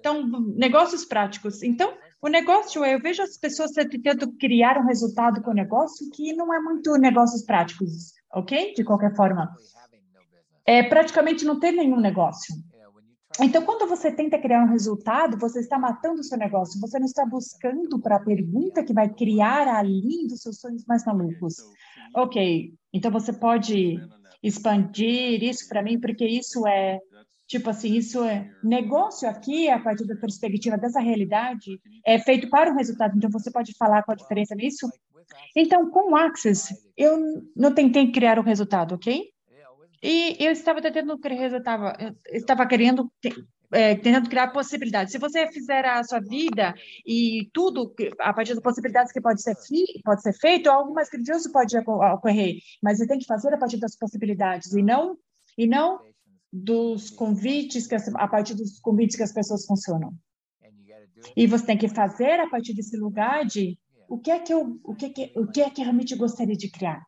Então, negócios práticos. Então, o negócio, eu vejo as pessoas tentando criar um resultado com o negócio que não é muito negócios práticos, ok? De qualquer forma. É, praticamente não tem nenhum negócio. Então, quando você tenta criar um resultado, você está matando o seu negócio. Você não está buscando para a pergunta que vai criar além dos seus sonhos mais malucos. Ok, então você pode expandir isso para mim, porque isso é Tipo assim, isso é negócio aqui, a partir da perspectiva dessa realidade, é feito para um resultado. Então, você pode falar qual a diferença nisso? Então, com o Access, eu não tentei criar um resultado, ok? E eu estava tentando criar eu estava querendo é, tentando criar possibilidades. Se você fizer a sua vida e tudo a partir das possibilidades que pode ser pode ser feito, algo mais grandioso pode ocorrer. Mas você tem que fazer a partir das possibilidades e não e não dos convites, que a partir dos convites que as pessoas funcionam. E você tem que fazer a partir desse lugar de o que é que eu, o que é que, o que é que realmente gostaria de criar,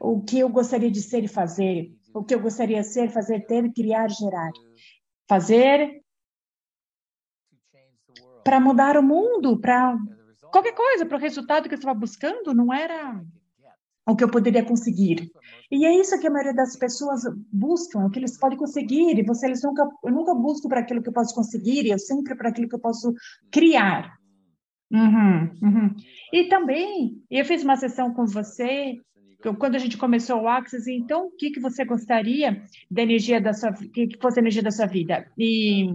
o que eu gostaria de ser e fazer, o que eu gostaria de ser, fazer, ter, criar, gerar, fazer para mudar o mundo, para qualquer coisa, para o resultado que eu estava buscando, não era o que eu poderia conseguir. E é isso que a maioria das pessoas buscam, o que eles podem conseguir, e você, eles nunca, eu nunca busco para aquilo que eu posso conseguir, eu sempre para aquilo que eu posso criar. Uhum, uhum. E também, eu fiz uma sessão com você, quando a gente começou o Access, então, o que, que você gostaria da energia da sua, que fosse a energia da sua vida? E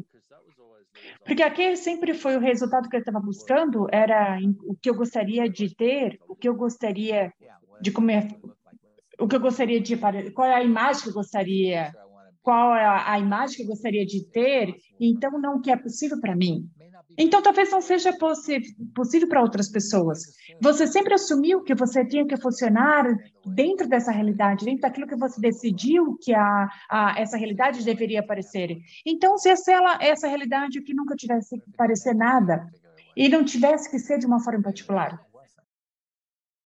porque aquele sempre foi o resultado que eu estava buscando, era o que eu gostaria de ter, o que eu gostaria de comer. O que eu gostaria de qual é a imagem que eu gostaria qual é a, imagem que eu gostaria de ter então não que é possível para mim. Então talvez não seja possível para outras pessoas. Você sempre assumiu que você tinha que funcionar dentro dessa realidade dentro daquilo que você decidiu que a, a essa realidade deveria aparecer. Então se essa essa realidade que nunca tivesse que parecer nada e não tivesse que ser de uma forma particular